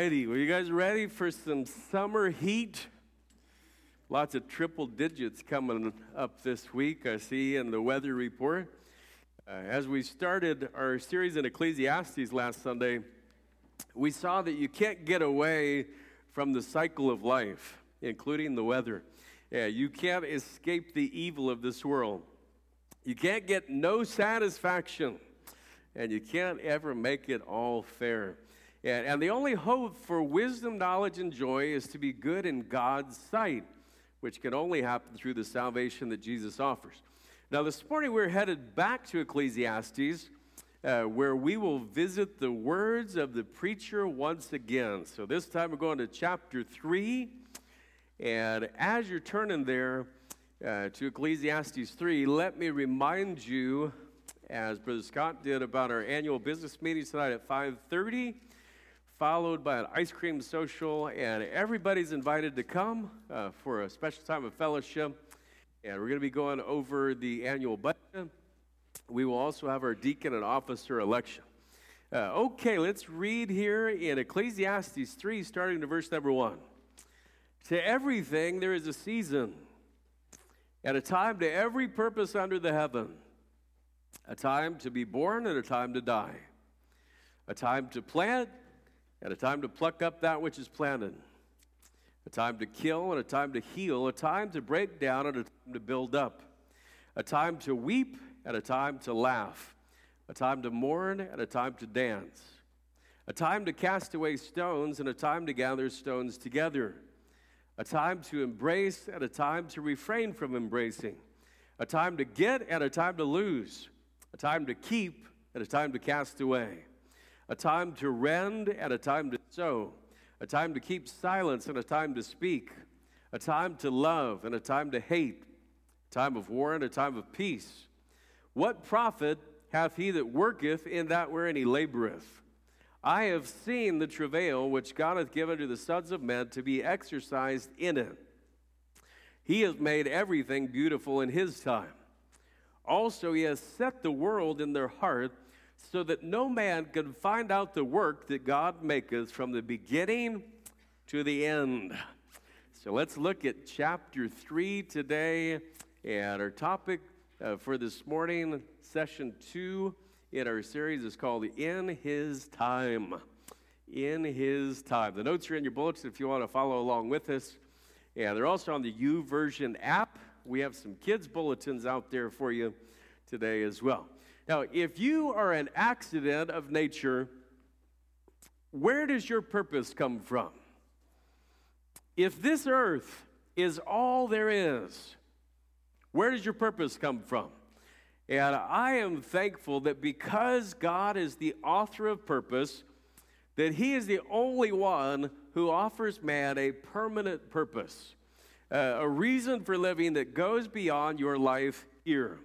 Righty. Well, you guys ready for some summer heat? Lots of triple digits coming up this week, I see in the weather report. Uh, as we started our series in Ecclesiastes last Sunday, we saw that you can't get away from the cycle of life, including the weather. Yeah, you can't escape the evil of this world. You can't get no satisfaction, and you can't ever make it all fair. And, and the only hope for wisdom, knowledge, and joy is to be good in God's sight, which can only happen through the salvation that Jesus offers. Now, this morning we're headed back to Ecclesiastes, uh, where we will visit the words of the preacher once again. So this time we're going to chapter 3. And as you're turning there uh, to Ecclesiastes 3, let me remind you, as Brother Scott did, about our annual business meeting tonight at 530 followed by an ice cream social, and everybody's invited to come uh, for a special time of fellowship. And we're going to be going over the annual budget. We will also have our deacon and officer election. Uh, okay, let's read here in Ecclesiastes 3, starting to verse number 1. To everything there is a season, and a time to every purpose under the heaven, a time to be born and a time to die, a time to plant and a time to pluck up that which is planted, a time to kill and a time to heal, a time to break down and a time to build up, a time to weep and a time to laugh, a time to mourn and a time to dance, a time to cast away stones and a time to gather stones together, a time to embrace and a time to refrain from embracing, a time to get and a time to lose, a time to keep and a time to cast away a time to rend and a time to sow, a time to keep silence and a time to speak, a time to love and a time to hate, a time of war and a time of peace. What profit hath he that worketh in that wherein he laboreth? I have seen the travail which God hath given to the sons of men to be exercised in it. He has made everything beautiful in his time. Also, he has set the world in their heart so that no man can find out the work that God maketh from the beginning to the end. So let's look at chapter 3 today. And our topic uh, for this morning, session 2 in our series, is called In His Time. In His Time. The notes are in your bulletin if you want to follow along with us. And they're also on the YouVersion app. We have some kids' bulletins out there for you today as well. Now, if you are an accident of nature, where does your purpose come from? If this earth is all there is, where does your purpose come from? And I am thankful that because God is the author of purpose, that He is the only one who offers man a permanent purpose, uh, a reason for living that goes beyond your life here.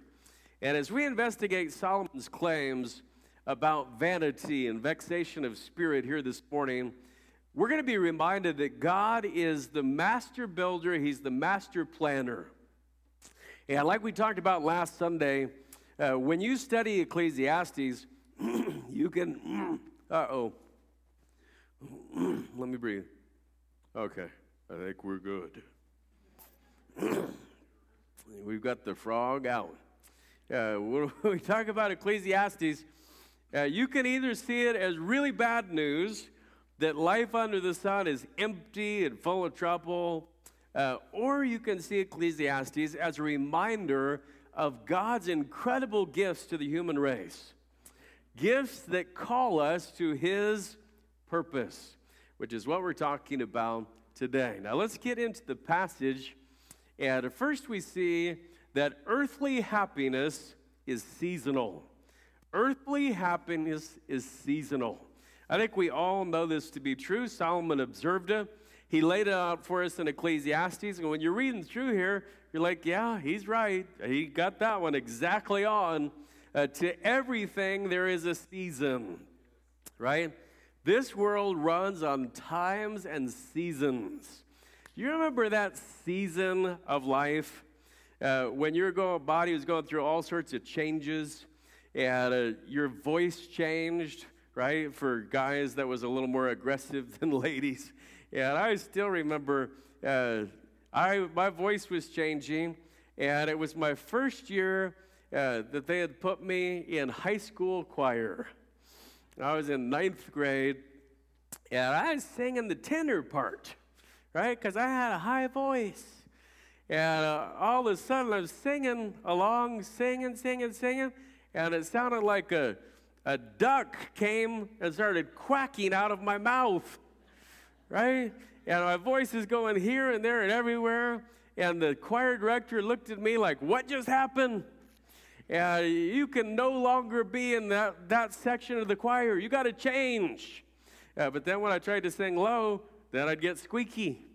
And as we investigate Solomon's claims about vanity and vexation of spirit here this morning, we're going to be reminded that God is the master builder, He's the master planner. And like we talked about last Sunday, uh, when you study Ecclesiastes, you can, uh oh, let me breathe. Okay, I think we're good. We've got the frog out uh, when we talk about Ecclesiastes, uh, you can either see it as really bad news that life under the sun is empty and full of trouble, uh, or you can see Ecclesiastes as a reminder of God's incredible gifts to the human race. Gifts that call us to His purpose, which is what we're talking about today. Now, let's get into the passage. And first, we see that earthly happiness is seasonal. Earthly happiness is seasonal. I think we all know this to be true. Solomon observed it. He laid it out for us in Ecclesiastes. And when you're reading through here, you're like, yeah, he's right. He got that one exactly on. Uh, to everything, there is a season, right? This world runs on times and seasons. Do you remember that season of life? Uh, when your body was going through all sorts of changes and uh, your voice changed, right? For guys, that was a little more aggressive than ladies. And I still remember uh, I, my voice was changing, and it was my first year uh, that they had put me in high school choir. I was in ninth grade, and I was singing the tenor part, right? Because I had a high voice. And uh, all of a sudden, I was singing along, singing, singing, singing, and it sounded like a, a duck came and started quacking out of my mouth, right? And my voice is going here and there and everywhere. And the choir director looked at me like, What just happened? And you can no longer be in that, that section of the choir. You got to change. Uh, but then when I tried to sing low, then I'd get squeaky,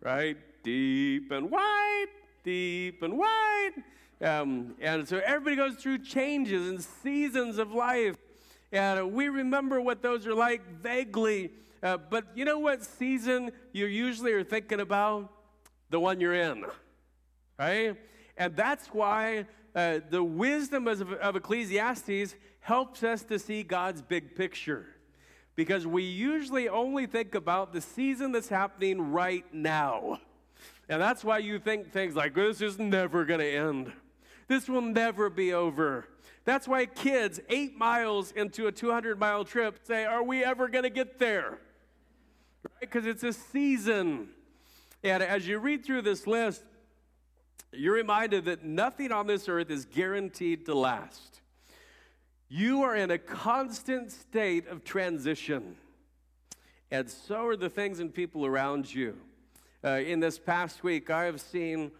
right? Deep and wide, deep and wide. Um, and so everybody goes through changes and seasons of life. And we remember what those are like vaguely. Uh, but you know what season you usually are thinking about? The one you're in, right? And that's why uh, the wisdom of, of Ecclesiastes helps us to see God's big picture. Because we usually only think about the season that's happening right now. And that's why you think things like, this is never going to end. This will never be over. That's why kids, eight miles into a 200 mile trip, say, Are we ever going to get there? Right? Because it's a season. And as you read through this list, you're reminded that nothing on this earth is guaranteed to last. You are in a constant state of transition. And so are the things and people around you. Uh, in this past week, I have seen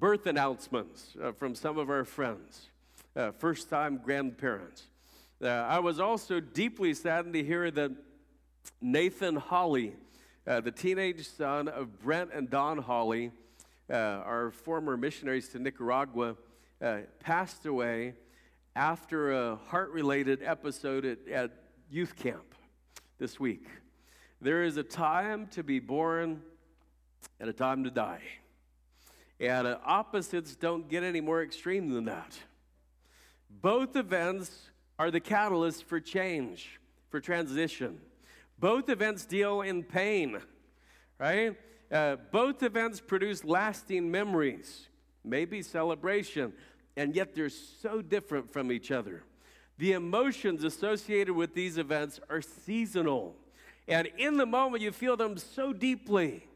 birth announcements uh, from some of our friends, uh, first time grandparents. Uh, I was also deeply saddened to hear that Nathan Hawley, uh, the teenage son of Brent and Don Hawley, uh, our former missionaries to Nicaragua, passed away after a heart related episode at, at youth camp this week. There is a time to be born and a time to die. And uh, opposites don't get any more extreme than that. Both events are the catalyst for change, for transition. Both events deal in pain, right? Uh, both events produce lasting memories, maybe celebration, and yet they're so different from each other. The emotions associated with these events are seasonal, and in the moment you feel them so deeply,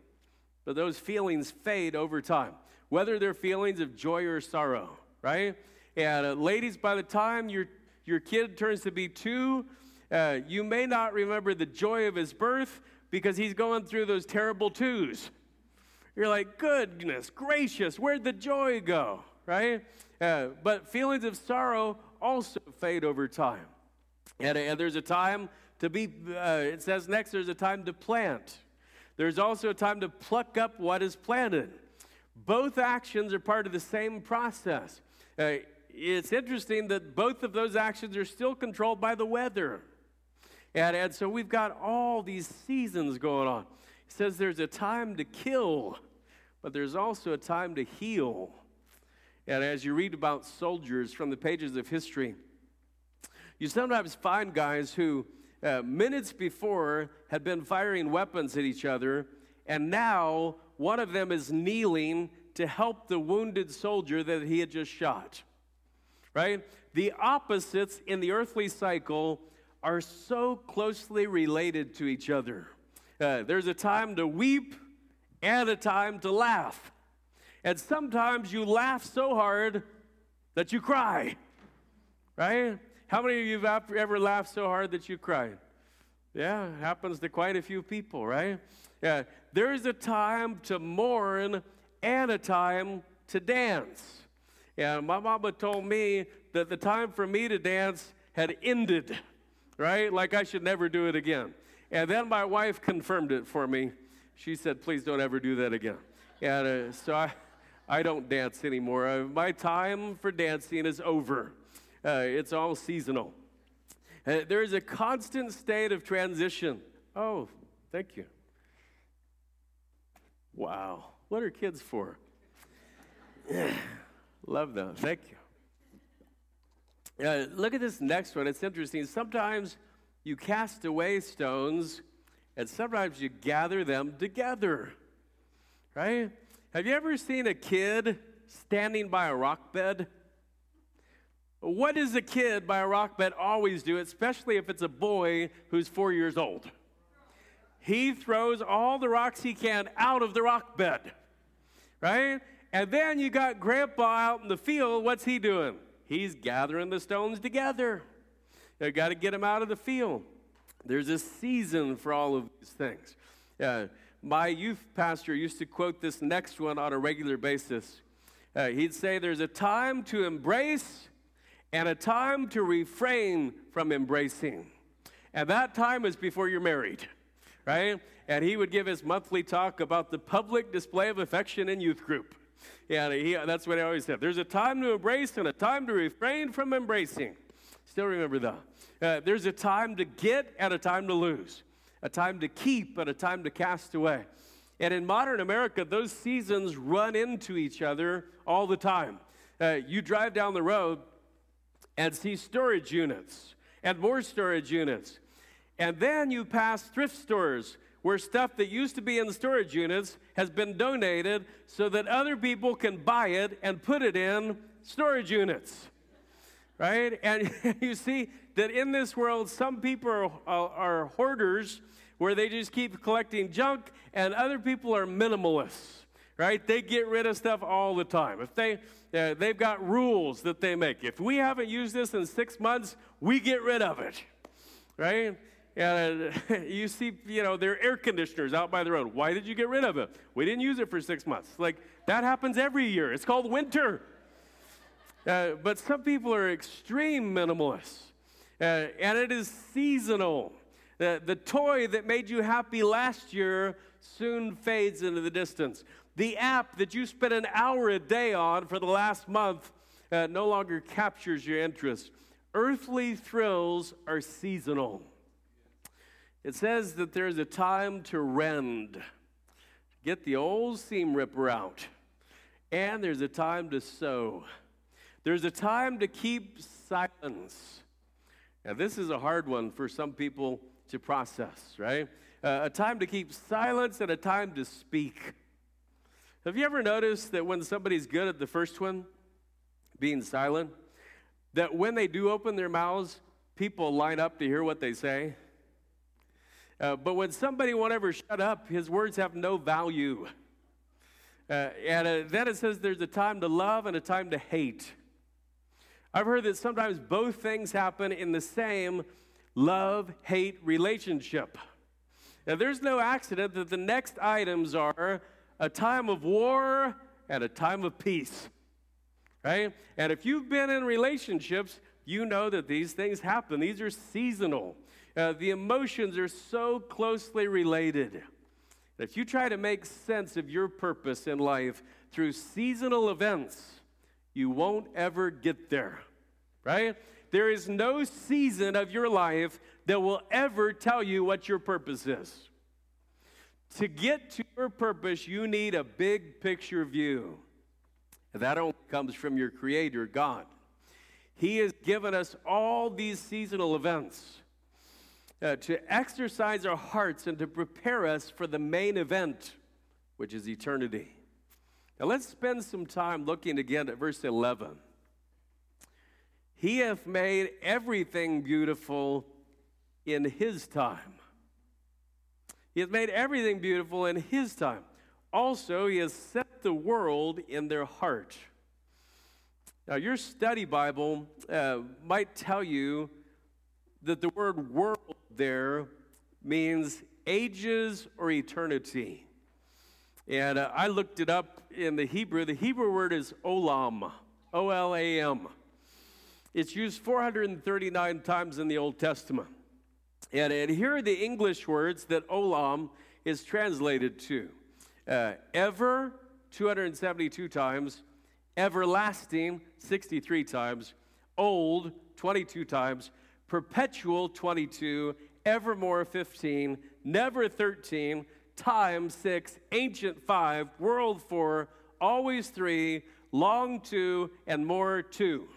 but those feelings fade over time, whether they're feelings of joy or sorrow, right? And uh, ladies, by the time your, your kid turns to be two, uh, you may not remember the joy of his birth, because he's going through those terrible twos. You're like, goodness gracious, where'd the joy go, right? Uh, but feelings of sorrow also fade over time. And, and there's a time to be, uh, it says next, there's a time to plant. There's also a time to pluck up what is planted. Both actions are part of the same process. Uh, it's interesting that both of those actions are still controlled by the weather. And, and so we've got all these seasons going on. He says there's a time to kill, but there's also a time to heal. And as you read about soldiers from the pages of history, you sometimes find guys who, uh, minutes before, had been firing weapons at each other, and now one of them is kneeling to help the wounded soldier that he had just shot. Right? The opposites in the earthly cycle are so closely related to each other. Uh, there's a time to weep and a time to laugh. And sometimes you laugh so hard that you cry, right? How many of you have ever laughed so hard that you cried? Yeah, happens to quite a few people, right? Yeah, there's a time to mourn and a time to dance. And my mama told me that the time for me to dance had ended right? Like I should never do it again. And then my wife confirmed it for me. She said, please don't ever do that again. And uh, so I, I don't dance anymore. Uh, my time for dancing is over, uh, it's all seasonal. Uh, there is a constant state of transition. Oh, thank you. Wow. What are kids for? Love them. Thank you. Uh, look at this next one. It's interesting. Sometimes you cast away stones, and sometimes you gather them together, right? Have you ever seen a kid standing by a rock bed? What does a kid by a rock bed always do, especially if it's a boy who's four years old? He throws all the rocks he can out of the rock bed, right? And then you got grandpa out in the field. What's he doing? He's gathering the stones together. You got to get them out of the field. There's a season for all of these things. Uh, my youth pastor used to quote this next one on a regular basis. Uh, he'd say, There's a time to embrace and a time to refrain from embracing. And that time is before you're married, right? And he would give his monthly talk about the public display of affection in youth group. Yeah, he, that's what he always said. There's a time to embrace and a time to refrain from embracing. Still remember that. Uh, there's a time to get and a time to lose, a time to keep and a time to cast away. And in modern America, those seasons run into each other all the time. Uh, you drive down the road and see storage units and more storage units. And then you pass thrift stores where stuff that used to be in the storage units has been donated so that other people can buy it and put it in storage units. Right? And you see that in this world, some people are, are, hoarders where they just keep collecting junk, and other people are minimalists. Right? They get rid of stuff all the time. If they, uh, they've got rules that they make. If we haven't used this in six months, we get rid of it. Right? And uh, you see, you know, their air conditioners out by the road. Why did you get rid of it? We didn't use it for six months. Like, that happens every year. It's called winter. Uh, but some people are extreme minimalists, uh, and it is seasonal. Uh, the toy that made you happy last year soon fades into the distance. The app that you spent an hour a day on for the last month uh, no longer captures your interest. Earthly thrills are seasonal. It says that there's a time to rend, get the old seam ripper out, and there's a time to sow. There's a time to keep silence. Now, this is a hard one for some people to process, right? Uh, a time to keep silence and a time to speak. Have you ever noticed that when somebody's good at the first one, being silent, that when they do open their mouths, people line up to hear what they say? Uh, but when somebody won't ever shut up, his words have no value. Uh, and uh, then it says there's a time to love and a time to hate. I've heard that sometimes both things happen in the same love hate relationship. Now, there's no accident that the next items are a time of war and a time of peace, right? And if you've been in relationships, you know that these things happen. These are seasonal. Uh, the emotions are so closely related. If you try to make sense of your purpose in life through seasonal events, you won't ever get there, right? There is no season of your life that will ever tell you what your purpose is. To get to your purpose, you need a big picture view. That only comes from your Creator, God. He has given us all these seasonal events uh, to exercise our hearts and to prepare us for the main event, which is eternity. Now let's spend some time looking again at verse 11. He hath made everything beautiful in his time. He has made everything beautiful in his time. Also, he has set the world in their heart. Now, your study Bible uh, might tell you that the word world there means ages or eternity. And uh, I looked it up in the Hebrew. The Hebrew word is olam, O L A M. It's used 439 times in the Old Testament. And, and here are the English words that olam is translated to. Uh, ever, 272 times, everlasting, 63 times, old, 22 times, perpetual 22, evermore 15, never 13, time 6, ancient 5, world 4, always 3, long 2, and more 2.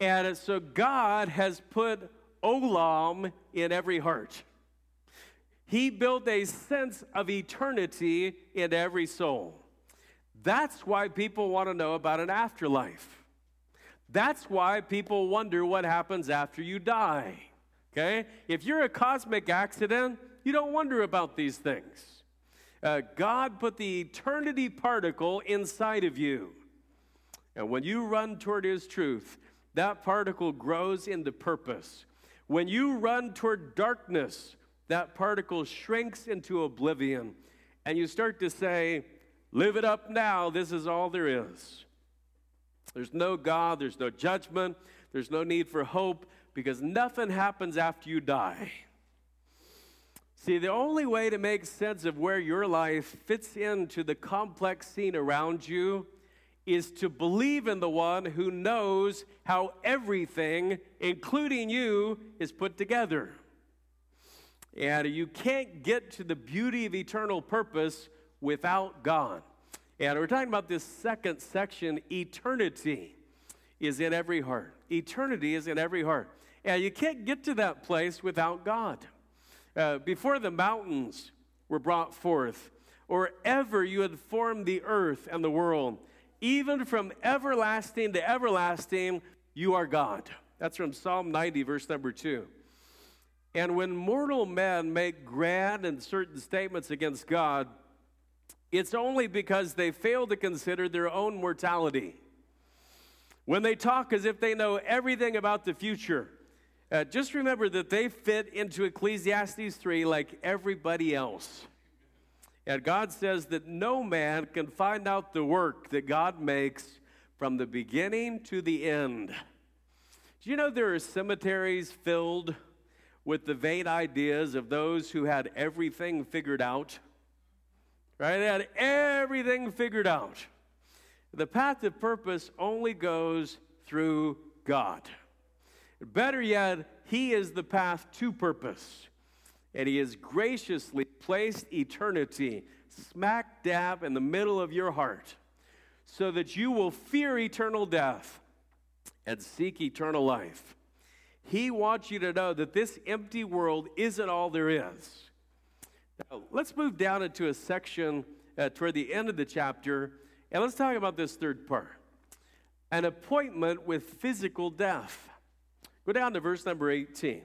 And so God has put olam in every heart. He built a sense of eternity in every soul. That's why people want to know about an afterlife. That's why people wonder what happens after you die. Okay? If you're a cosmic accident, you don't wonder about these things. Uh, God put the eternity particle inside of you. And when you run toward His truth, that particle grows into purpose. When you run toward darkness, that particle shrinks into oblivion. And you start to say, Live it up now, this is all there is. There's no God, there's no judgment, there's no need for hope because nothing happens after you die. See, the only way to make sense of where your life fits into the complex scene around you is to believe in the one who knows how everything, including you, is put together. And you can't get to the beauty of eternal purpose without God. And we're talking about this second section eternity is in every heart. Eternity is in every heart. And you can't get to that place without God. Uh, before the mountains were brought forth, or ever you had formed the earth and the world, even from everlasting to everlasting, you are God. That's from Psalm 90, verse number 2. And when mortal men make grand and certain statements against God, it's only because they fail to consider their own mortality. When they talk as if they know everything about the future, uh, just remember that they fit into Ecclesiastes 3 like everybody else. And God says that no man can find out the work that God makes from the beginning to the end. Do you know there are cemeteries filled with the vain ideas of those who had everything figured out? Right? They had everything figured out. The path of purpose only goes through God. Better yet, He is the path to purpose. And He has graciously placed eternity smack dab in the middle of your heart so that you will fear eternal death and seek eternal life. He wants you to know that this empty world isn't all there is. Now, let's move down into a section uh, toward the end of the chapter, and let's talk about this third part an appointment with physical death. Go down to verse number 18.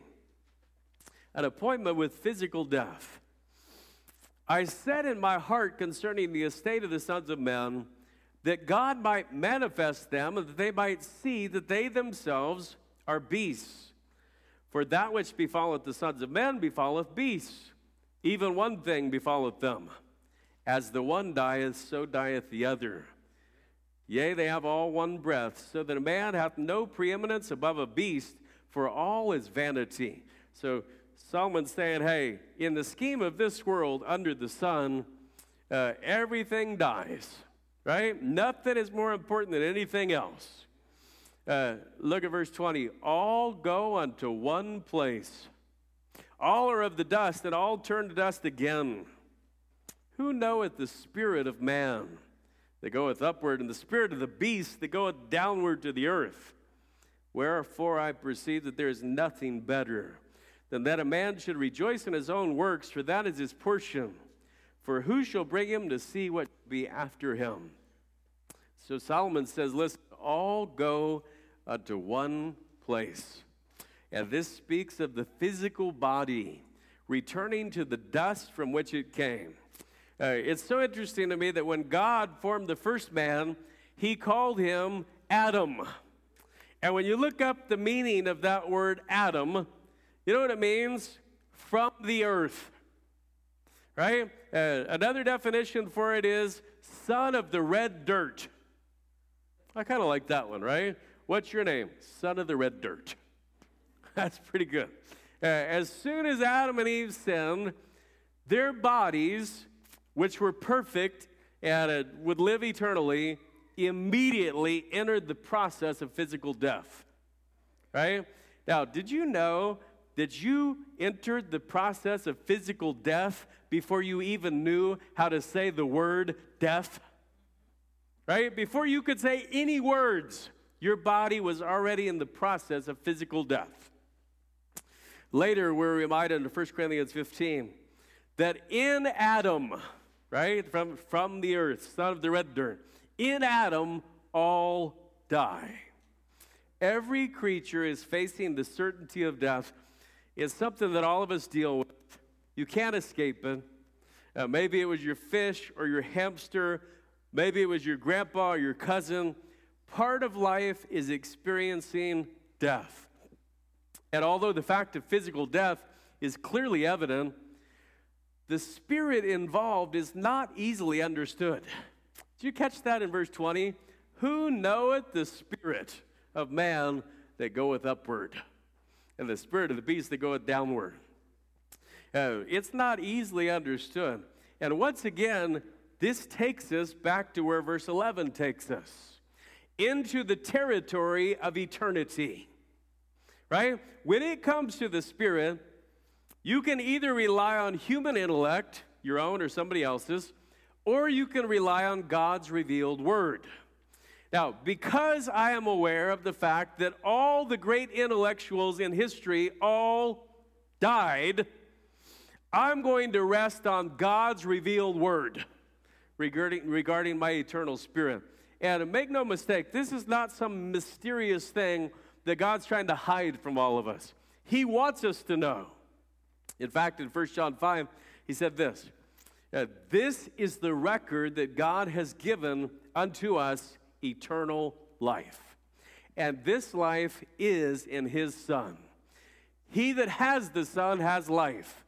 An appointment with physical death. I said in my heart concerning the estate of the sons of men that God might manifest them, and that they might see that they themselves are beasts. For that which befalleth the sons of men befalleth beasts. Even one thing befalleth them. As the one dieth, so dieth the other. Yea, they have all one breath, so that a man hath no preeminence above a beast, for all is vanity. So Solomon's saying, hey, in the scheme of this world under the sun, uh, everything dies, right? Nothing is more important than anything else. Uh, look at verse 20. All go unto one place. All are of the dust, and all turn to dust again. Who knoweth the spirit of man that goeth upward, and the spirit of the beast that goeth downward to the earth? Wherefore I perceive that there is nothing better than that a man should rejoice in his own works, for that is his portion. For who shall bring him to see what be after him? So Solomon says, Listen, all go unto one place. And this speaks of the physical body returning to the dust from which it came. Uh, it's so interesting to me that when God formed the first man, he called him Adam. And when you look up the meaning of that word Adam, you know what it means? From the earth. Right? Uh, another definition for it is son of the red dirt. I kind of like that one, right? What's your name? Son of the red dirt. That's pretty good. Uh, as soon as Adam and Eve sinned, their bodies, which were perfect and uh, would live eternally, immediately entered the process of physical death. Right? Now, did you know that you entered the process of physical death before you even knew how to say the word death? Right? Before you could say any words, your body was already in the process of physical death. Later, we're reminded in 1 Corinthians 15 that in Adam, right, from, from the earth, son of the red dirt, in Adam, all die. Every creature is facing the certainty of death. It's something that all of us deal with. You can't escape it. Uh, maybe it was your fish or your hamster. Maybe it was your grandpa or your cousin. Part of life is experiencing death. And although the fact of physical death is clearly evident, the spirit involved is not easily understood. Did you catch that in verse 20? Who knoweth the spirit of man that goeth upward, and the spirit of the beast that goeth downward? Uh, it's not easily understood. And once again, this takes us back to where verse 11 takes us into the territory of eternity. Right? When it comes to the Spirit, you can either rely on human intellect, your own or somebody else's, or you can rely on God's revealed word. Now, because I am aware of the fact that all the great intellectuals in history all died, I'm going to rest on God's revealed word regarding, regarding my eternal spirit. And make no mistake, this is not some mysterious thing that God's trying to hide from all of us. He wants us to know. In fact, in 1 John 5, he said this This is the record that God has given unto us eternal life. And this life is in his Son. He that has the Son has life,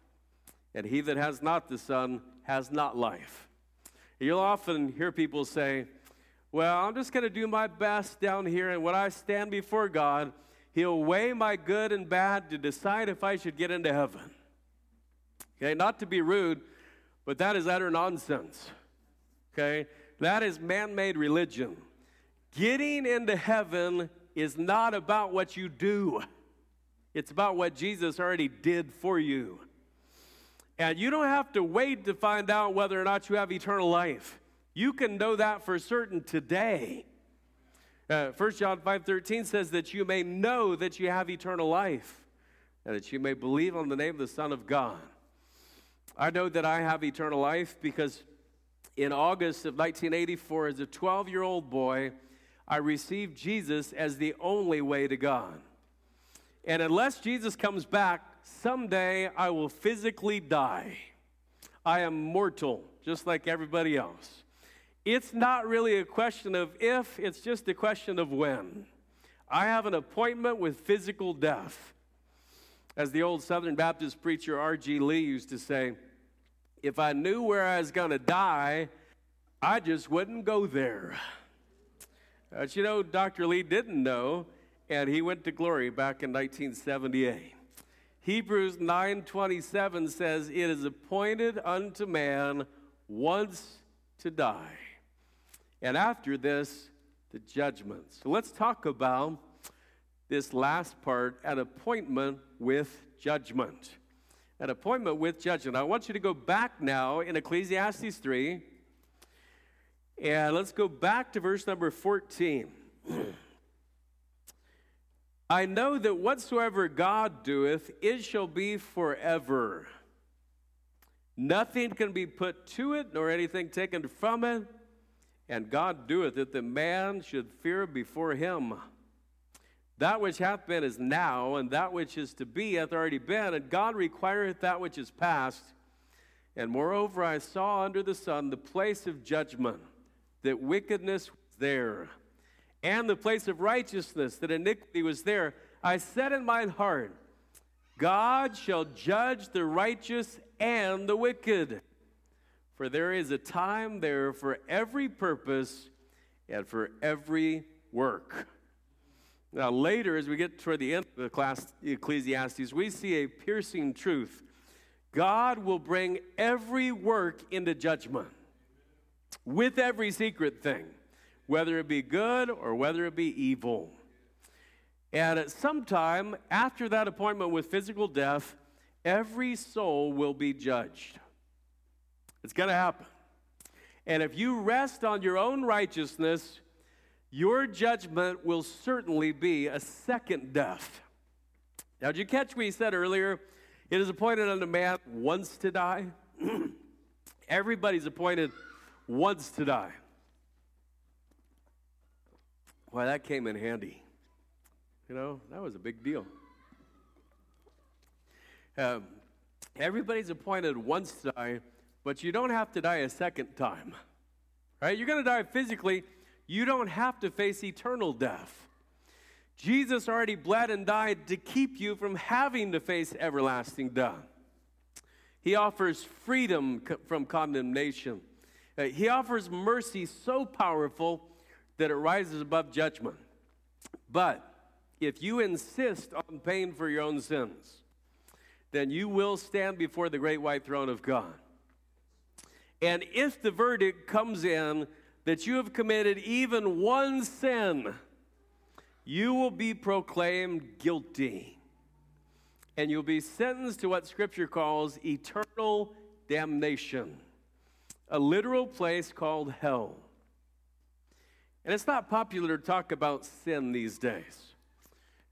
and he that has not the Son has not life. You'll often hear people say, Well, I'm just going to do my best down here, and when I stand before God, He'll weigh my good and bad to decide if I should get into heaven. Okay, not to be rude, but that is utter nonsense. Okay, that is man made religion. Getting into heaven is not about what you do, it's about what Jesus already did for you. And you don't have to wait to find out whether or not you have eternal life. You can know that for certain today. Uh, 1 John 5:13 says that you may know that you have eternal life and that you may believe on the name of the Son of God. I know that I have eternal life because in August of 1984 as a 12-year-old boy, I received Jesus as the only way to God. And unless Jesus comes back, someday I will physically die. I am mortal, just like everybody else. It's not really a question of if, it's just a question of when. I have an appointment with physical death. As the old Southern Baptist preacher R.G. Lee used to say, if I knew where I was going to die, I just wouldn't go there. Uh, but you know, Dr. Lee didn't know, and he went to glory back in 1978. Hebrews 9:27 says, "It is appointed unto man once to die, and after this, the judgment." So let's talk about this last part, an appointment with judgment. An appointment with judgment. I want you to go back now in Ecclesiastes 3, and let's go back to verse number 14. I know that whatsoever God doeth, it shall be forever. Nothing can be put to it, nor anything taken from it. And God doeth that man should fear before him. That which hath been is now, and that which is to be hath already been, and God requireth that which is past. And moreover, I saw under the sun the place of judgment, that wickedness was there and the place of righteousness, that iniquity was there, I said in my heart, God shall judge the righteous and the wicked. For there is a time there for every purpose and for every work. Now, later, as we get toward the end of the class, Ecclesiastes, we see a piercing truth. God will bring every work into judgment with every secret thing whether it be good or whether it be evil. And at some time after that appointment with physical death, every soul will be judged. It's going to happen. And if you rest on your own righteousness, your judgment will certainly be a second death. Now, did you catch what he said earlier? It is appointed unto man once to die. Everybody's appointed once to die. Why, that came in handy. You know, that was a big deal. Um, everybody's appointed once to die, but you don't have to die a second time. Right? You're going to die physically. You don't have to face eternal death. Jesus already bled and died to keep you from having to face everlasting death. He offers freedom from condemnation. He offers mercy so powerful that it rises above judgment. But if you insist on paying for your own sins, then you will stand before the great white throne of God. And if the verdict comes in that you have committed even one sin, you will be proclaimed guilty. And you'll be sentenced to what Scripture calls eternal damnation, a literal place called hell. And it's not popular to talk about sin these days.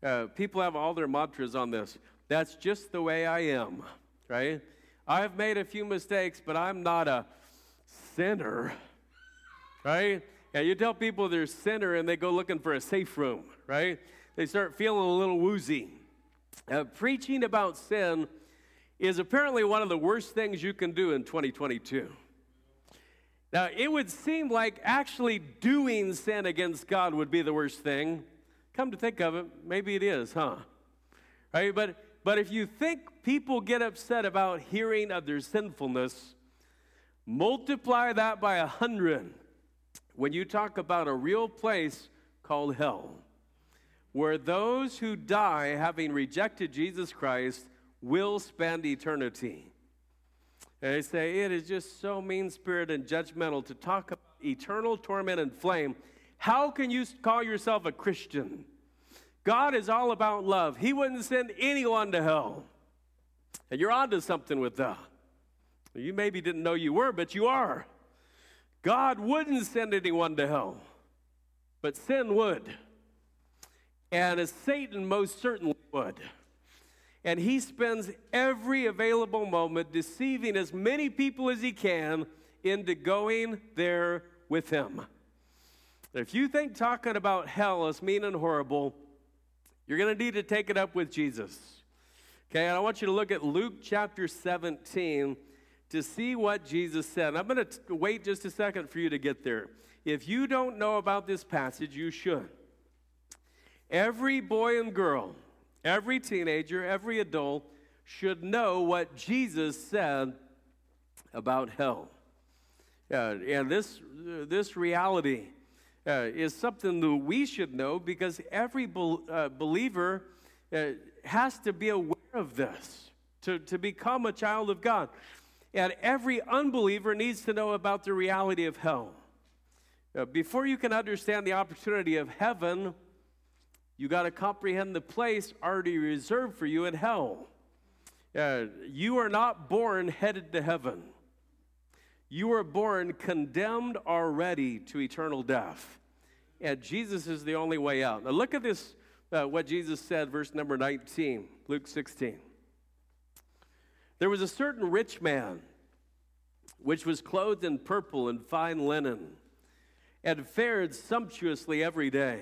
Uh, people have all their mantras on this. That's just the way I am, right? I've made a few mistakes, but I'm not a sinner, right? Yeah, you tell people they're sinner and they go looking for a safe room, right? They start feeling a little woozy. Uh, preaching about sin is apparently one of the worst things you can do in 2022. Now, it would seem like actually doing sin against God would be the worst thing. Come to think of it, maybe it is, huh? Right? But, but if you think people get upset about hearing of their sinfulness, multiply that by a hundred when you talk about a real place called hell, where those who die having rejected Jesus Christ will spend eternity. They say it is just so mean spirited and judgmental to talk about eternal torment and flame. How can you call yourself a Christian? God is all about love. He wouldn't send anyone to hell. And you're onto something with that. You maybe didn't know you were, but you are. God wouldn't send anyone to hell, but sin would. And as Satan most certainly would and he spends every available moment deceiving as many people as he can into going there with him. If you think talking about hell is mean and horrible, you're going to need to take it up with Jesus. Okay, and I want you to look at Luke chapter 17 to see what Jesus said. I'm going to wait just a second for you to get there. If you don't know about this passage, you should. Every boy and girl Every teenager, every adult should know what Jesus said about hell. Uh, and this, uh, this reality uh, is something that we should know because every be- uh, believer uh, has to be aware of this to, to become a child of God. And every unbeliever needs to know about the reality of hell. Uh, before you can understand the opportunity of heaven, you got to comprehend the place already reserved for you in hell. Uh, you are not born headed to heaven. You are born condemned already to eternal death. And Jesus is the only way out. Now, look at this, uh, what Jesus said, verse number 19, Luke 16. There was a certain rich man which was clothed in purple and fine linen and fared sumptuously every day.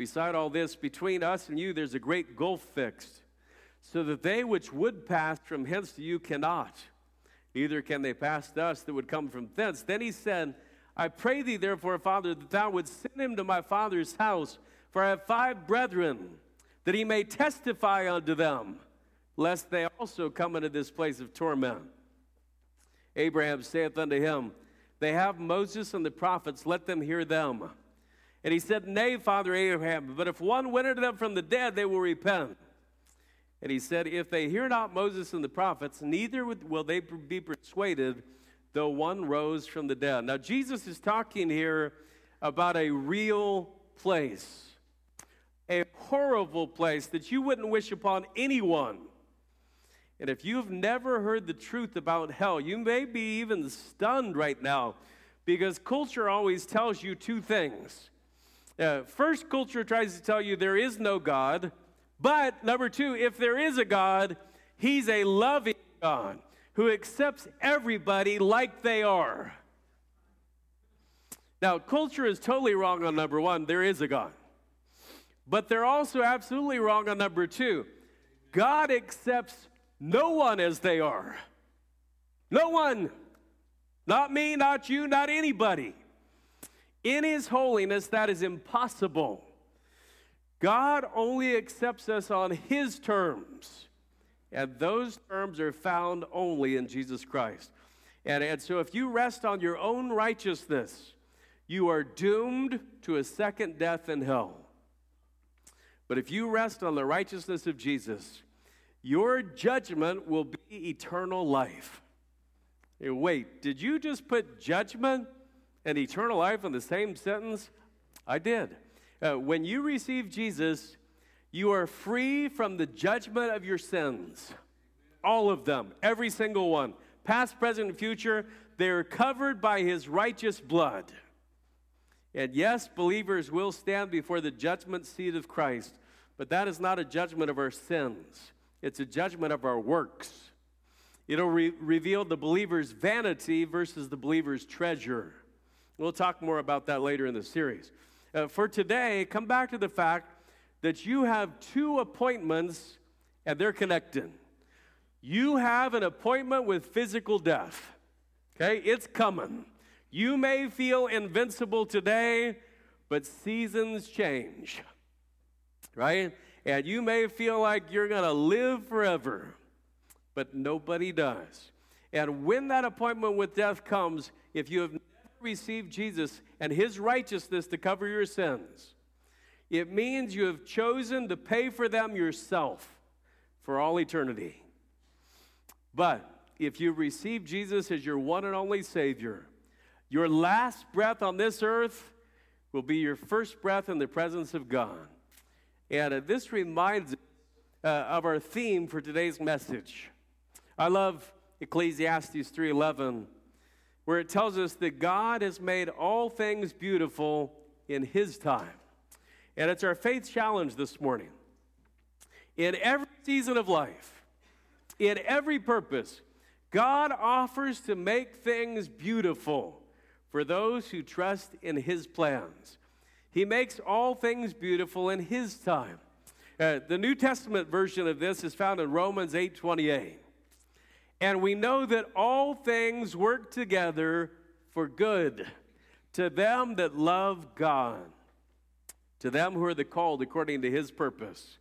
Beside all this, between us and you, there's a great gulf fixed, so that they which would pass from hence to you cannot, neither can they pass to us that would come from thence. Then he said, I pray thee, therefore, Father, that thou would send him to my father's house, for I have five brethren, that he may testify unto them, lest they also come into this place of torment. Abraham saith unto him, They have Moses and the prophets, let them hear them. And he said, Nay, Father Abraham, but if one went them from the dead, they will repent. And he said, If they hear not Moses and the prophets, neither will they be persuaded, though one rose from the dead. Now, Jesus is talking here about a real place, a horrible place that you wouldn't wish upon anyone. And if you've never heard the truth about hell, you may be even stunned right now because culture always tells you two things. Uh, first, culture tries to tell you there is no God. But number two, if there is a God, He's a loving God who accepts everybody like they are. Now, culture is totally wrong on number one, there is a God. But they're also absolutely wrong on number two. God accepts no one as they are. No one. Not me, not you, not anybody. In His holiness, that is impossible. God only accepts us on His terms, and those terms are found only in Jesus Christ. And, and so, if you rest on your own righteousness, you are doomed to a second death in hell. But if you rest on the righteousness of Jesus, your judgment will be eternal life. Hey, wait, did you just put judgment and eternal life in the same sentence? I did. Uh, when you receive Jesus, you are free from the judgment of your sins. All of them, every single one, past, present, and future, they are covered by his righteous blood. And yes, believers will stand before the judgment seat of Christ, but that is not a judgment of our sins, it's a judgment of our works. It'll re- reveal the believer's vanity versus the believer's treasure. We'll talk more about that later in the series. Uh, for today, come back to the fact that you have two appointments and they're connected. You have an appointment with physical death. Okay, it's coming. You may feel invincible today, but seasons change, right? And you may feel like you're going to live forever, but nobody does. And when that appointment with death comes, if you have received Jesus and his righteousness to cover your sins, it means you have chosen to pay for them yourself for all eternity. But if you receive Jesus as your one and only Savior, your last breath on this earth will be your first breath in the presence of God. And uh, this reminds uh, of our theme for today's message. I love Ecclesiastes 3:11 where it tells us that God has made all things beautiful in His time. And it's our faith challenge this morning. In every season of life, in every purpose, God offers to make things beautiful for those who trust in His plans. He makes all things beautiful in His time. Uh, the New Testament version of this is found in Romans 8 28. And we know that all things work together for good to them that love God, to them who are the called according to his purpose.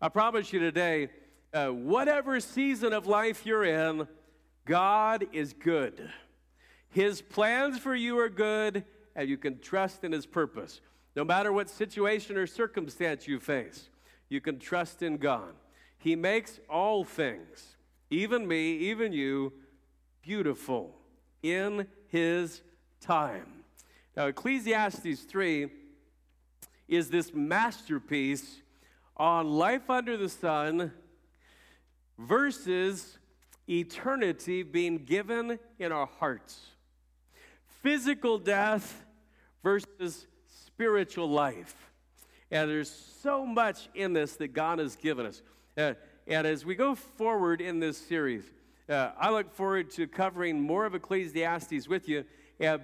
I promise you today, uh, whatever season of life you're in, God is good. His plans for you are good, and you can trust in his purpose. No matter what situation or circumstance you face, you can trust in God. He makes all things even me, even you, beautiful in his time. Now, Ecclesiastes 3 is this masterpiece on life under the sun versus eternity being given in our hearts. Physical death versus spiritual life. And there's so much in this that God has given us. Uh, and as we go forward in this series, uh, I look forward to covering more of Ecclesiastes with you.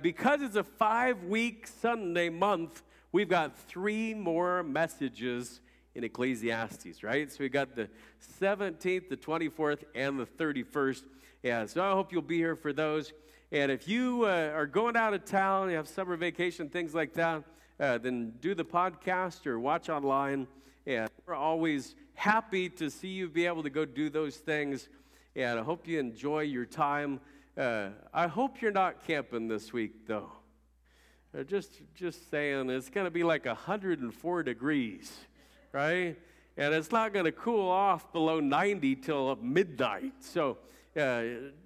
Because it's a five week Sunday month, we've got three more messages in Ecclesiastes, right? So we've got the 17th, the 24th, and the 31st. Yeah, so I hope you'll be here for those. And if you uh, are going out of town, you have summer vacation, things like that, uh, then do the podcast or watch online. And we're always happy to see you be able to go do those things. And I hope you enjoy your time. Uh, I hope you're not camping this week, though. Uh, just, just saying, it's going to be like 104 degrees, right? And it's not going to cool off below 90 till midnight. So, uh,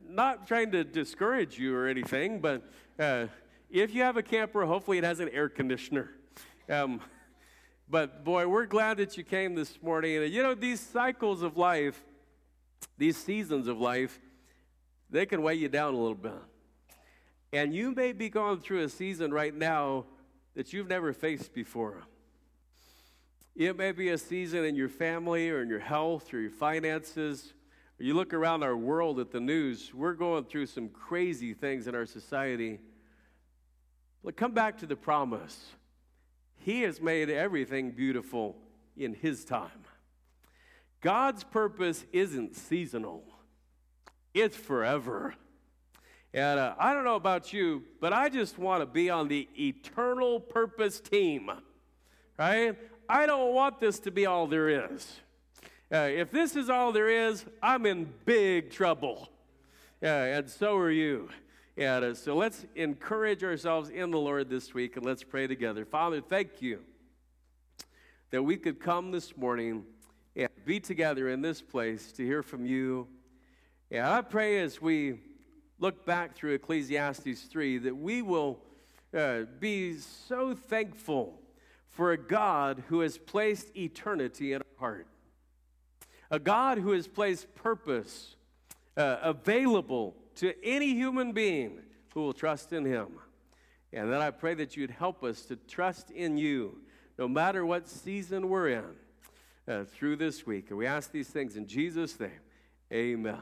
not trying to discourage you or anything, but uh, if you have a camper, hopefully it has an air conditioner. Um, but boy, we're glad that you came this morning. And you know, these cycles of life, these seasons of life, they can weigh you down a little bit. And you may be going through a season right now that you've never faced before. It may be a season in your family or in your health or your finances. You look around our world at the news, we're going through some crazy things in our society. But come back to the promise. He has made everything beautiful in His time. God's purpose isn't seasonal, it's forever. And uh, I don't know about you, but I just want to be on the eternal purpose team, right? I don't want this to be all there is. Uh, if this is all there is, I'm in big trouble. Uh, and so are you. And uh, so let's encourage ourselves in the Lord this week and let's pray together. Father, thank you that we could come this morning and be together in this place to hear from you. And I pray as we look back through Ecclesiastes 3 that we will uh, be so thankful for a God who has placed eternity in our heart, a God who has placed purpose uh, available to any human being who will trust in Him. And then I pray that you'd help us to trust in you no matter what season we're in uh, through this week. And we ask these things in Jesus' name. Amen.